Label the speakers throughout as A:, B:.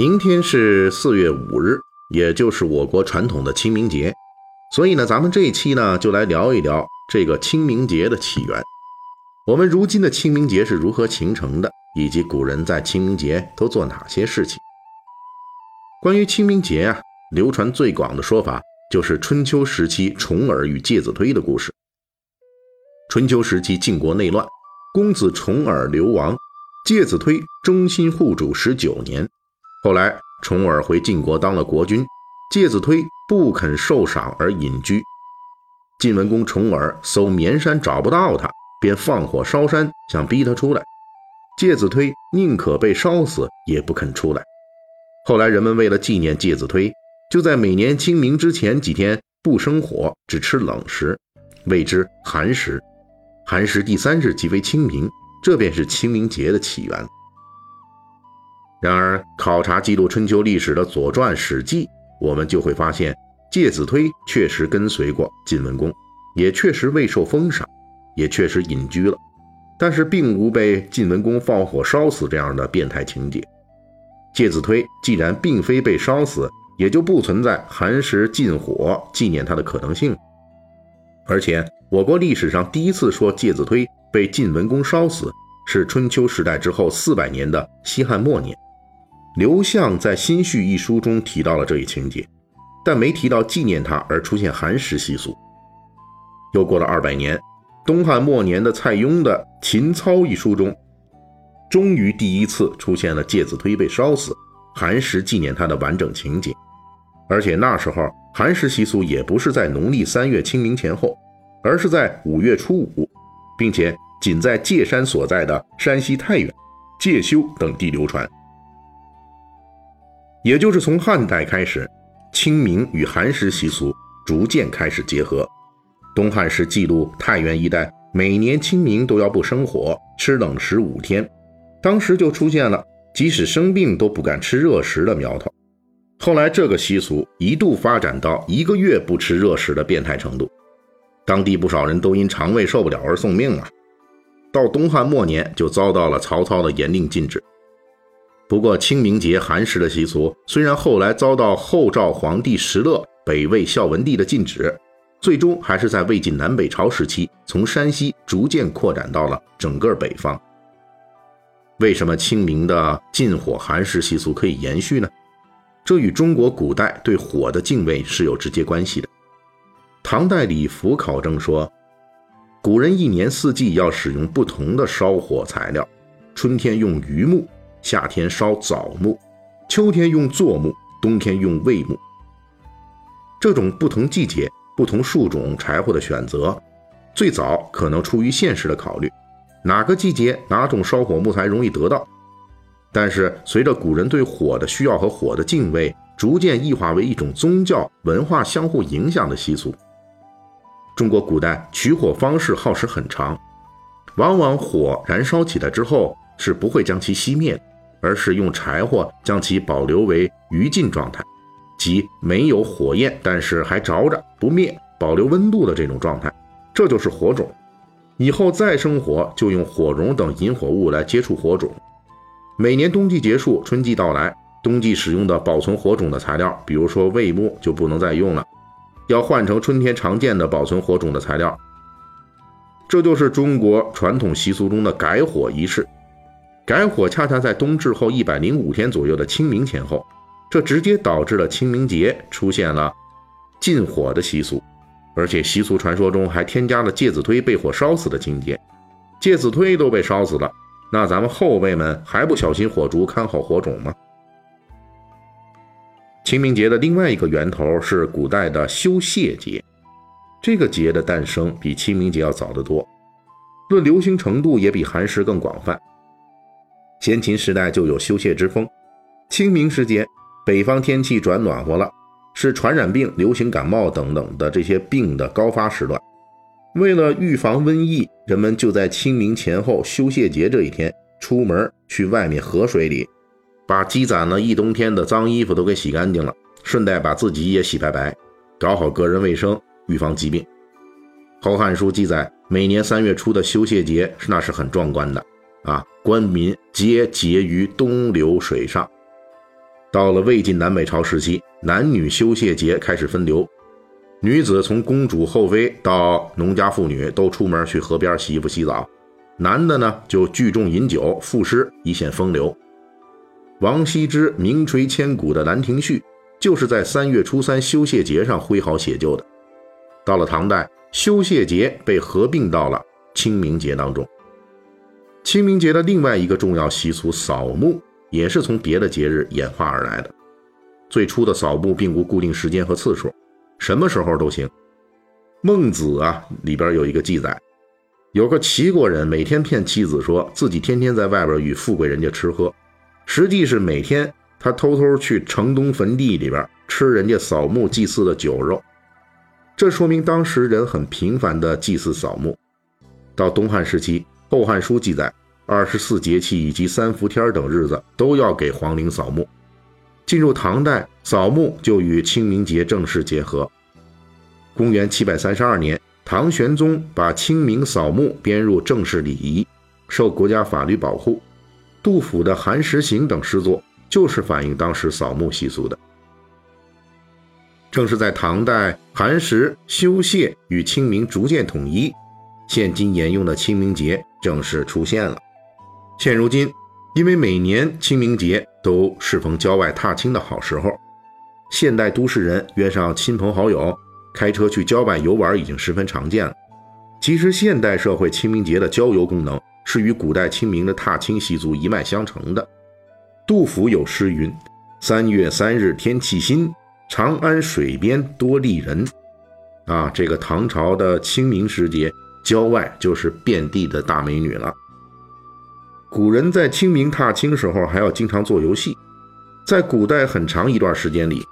A: 明天是四月五日，也就是我国传统的清明节，所以呢，咱们这一期呢就来聊一聊这个清明节的起源。我们如今的清明节是如何形成的，以及古人在清明节都做哪些事情？关于清明节啊，流传最广的说法就是春秋时期重耳与介子推的故事。春秋时期晋国内乱，公子重耳流亡，介子推忠心护主十九年。后来，重耳回晋国当了国君，介子推不肯受赏而隐居。晋文公重耳搜绵山找不到他，便放火烧山，想逼他出来。介子推宁可被烧死，也不肯出来。后来，人们为了纪念介子推，就在每年清明之前几天不生火，只吃冷食，谓之寒食。寒食第三日即为清明，这便是清明节的起源。然而，考察记录春秋历史的《左传》《史记》，我们就会发现，介子推确实跟随过晋文公，也确实未受封赏，也确实隐居了，但是并无被晋文公放火烧死这样的变态情节。介子推既然并非被烧死，也就不存在寒食禁火纪念他的可能性。而且，我国历史上第一次说介子推被晋文公烧死，是春秋时代之后四百年的西汉末年。刘向在《新序》一书中提到了这一情节，但没提到纪念他而出现寒食习俗。又过了二百年，东汉末年的蔡邕的《秦操》一书中，终于第一次出现了介子推被烧死、寒食纪念他的完整情节。而且那时候寒食习俗也不是在农历三月清明前后，而是在五月初五，并且仅在介山所在的山西太原、介休等地流传。也就是从汉代开始，清明与寒食习俗逐渐开始结合。东汉时记录太原一带每年清明都要不生火、吃冷食五天，当时就出现了即使生病都不敢吃热食的苗头。后来这个习俗一度发展到一个月不吃热食的变态程度，当地不少人都因肠胃受不了而送命了。到东汉末年就遭到了曹操的严令禁止。不过，清明节寒食的习俗虽然后来遭到后赵皇帝石勒、北魏孝文帝的禁止，最终还是在魏晋南北朝时期，从山西逐渐扩展到了整个北方。为什么清明的禁火寒食习俗可以延续呢？这与中国古代对火的敬畏是有直接关系的。唐代李福考证说，古人一年四季要使用不同的烧火材料，春天用榆木。夏天烧枣木，秋天用柞木，冬天用魏木。这种不同季节、不同树种柴火的选择，最早可能出于现实的考虑，哪个季节哪种烧火木材容易得到。但是随着古人对火的需要和火的敬畏，逐渐异化为一种宗教文化相互影响的习俗。中国古代取火方式耗时很长，往往火燃烧起来之后是不会将其熄灭的。而是用柴火将其保留为余烬状态，即没有火焰，但是还着着不灭，保留温度的这种状态，这就是火种。以后再生火，就用火绒等引火物来接触火种。每年冬季结束，春季到来，冬季使用的保存火种的材料，比如说魏木，就不能再用了，要换成春天常见的保存火种的材料。这就是中国传统习俗中的改火仪式。改火恰恰在冬至后一百零五天左右的清明前后，这直接导致了清明节出现了禁火的习俗，而且习俗传说中还添加了介子推被火烧死的情节。介子推都被烧死了，那咱们后辈们还不小心火烛看好火种吗？清明节的另外一个源头是古代的修谢节，这个节的诞生比清明节要早得多，论流行程度也比寒食更广泛。先秦时代就有修谢之风，清明时节，北方天气转暖和了，是传染病、流行感冒等等的这些病的高发时段。为了预防瘟疫，人们就在清明前后休谢节这一天出门去外面河水里，把积攒了一冬天的脏衣服都给洗干净了，顺带把自己也洗白白，搞好个人卫生，预防疾病。《后汉书》记载，每年三月初的休谢节那是很壮观的啊，官民皆结于东流水上。到了魏晋南北朝时期，男女修谢节开始分流。女子从公主、后妃到农家妇女都出门去河边洗衣服、洗澡，男的呢就聚众饮酒赋诗，以显风流。王羲之名垂千古的《兰亭序》就是在三月初三修谢节上挥毫写就的。到了唐代，修谢节被合并到了清明节当中。清明节的另外一个重要习俗扫墓，也是从别的节日演化而来的。最初的扫墓并无固定时间和次数。什么时候都行。孟子啊，里边有一个记载，有个齐国人每天骗妻子说自己天天在外边与富贵人家吃喝，实际是每天他偷偷去城东坟地里边吃人家扫墓祭祀的酒肉。这说明当时人很频繁的祭祀扫墓。到东汉时期，《后汉书》记载，二十四节气以及三伏天等日子都要给皇陵扫墓。进入唐代，扫墓就与清明节正式结合。公元七百三十二年，唐玄宗把清明扫墓编入正式礼仪，受国家法律保护。杜甫的《寒食行》等诗作就是反映当时扫墓习俗的。正是在唐代，寒食、休谢与清明逐渐统一，现今沿用的清明节正式出现了。现如今。因为每年清明节都适逢郊外踏青的好时候，现代都市人约上亲朋好友开车去郊外游玩已经十分常见了。其实，现代社会清明节的郊游功能是与古代清明的踏青习俗一脉相承的。杜甫有诗云：“三月三日天气新，长安水边多丽人。”啊，这个唐朝的清明时节，郊外就是遍地的大美女了。古人在清明踏青时候还要经常做游戏，在古代很长一段时间里，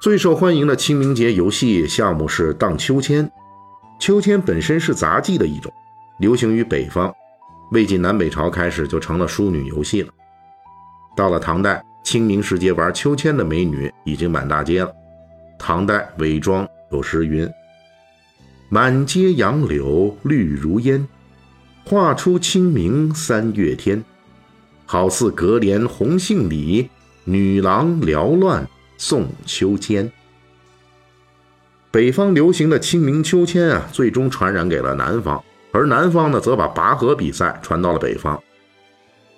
A: 最受欢迎的清明节游戏项目是荡秋千。秋千本身是杂技的一种，流行于北方。魏晋南北朝开始就成了淑女游戏了。到了唐代，清明时节玩秋千的美女已经满大街了。唐代韦庄有诗云：“满街杨柳绿如烟。”画出清明三月天，好似隔帘红杏里，女郎缭乱送秋千。北方流行的清明秋千啊，最终传染给了南方，而南方呢，则把拔河比赛传到了北方。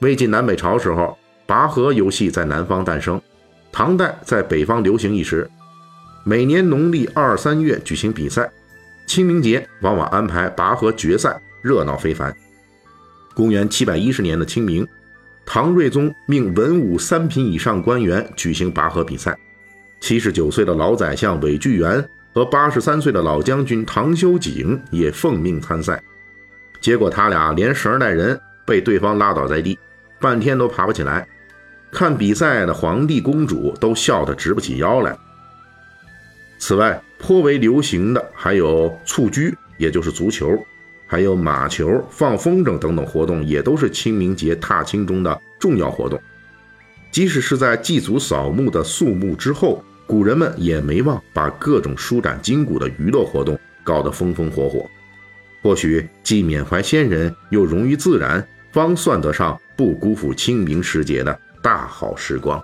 A: 魏晋南北朝时候，拔河游戏在南方诞生，唐代在北方流行一时。每年农历二三月举行比赛，清明节往往安排拔河决赛。热闹非凡。公元七百一十年的清明，唐睿宗命文武三品以上官员举行拔河比赛。七十九岁的老宰相韦巨源和八十三岁的老将军唐修景也奉命参赛。结果他俩连绳带人被对方拉倒在地，半天都爬不起来。看比赛的皇帝公主都笑得直不起腰来。此外，颇为流行的还有蹴鞠，也就是足球。还有马球、放风筝等等活动，也都是清明节踏青中的重要活动。即使是在祭祖扫墓的肃穆之后，古人们也没忘把各种舒展筋骨的娱乐活动搞得风风火火。或许既缅怀先人，又融于自然，方算得上不辜负清明时节的大好时光。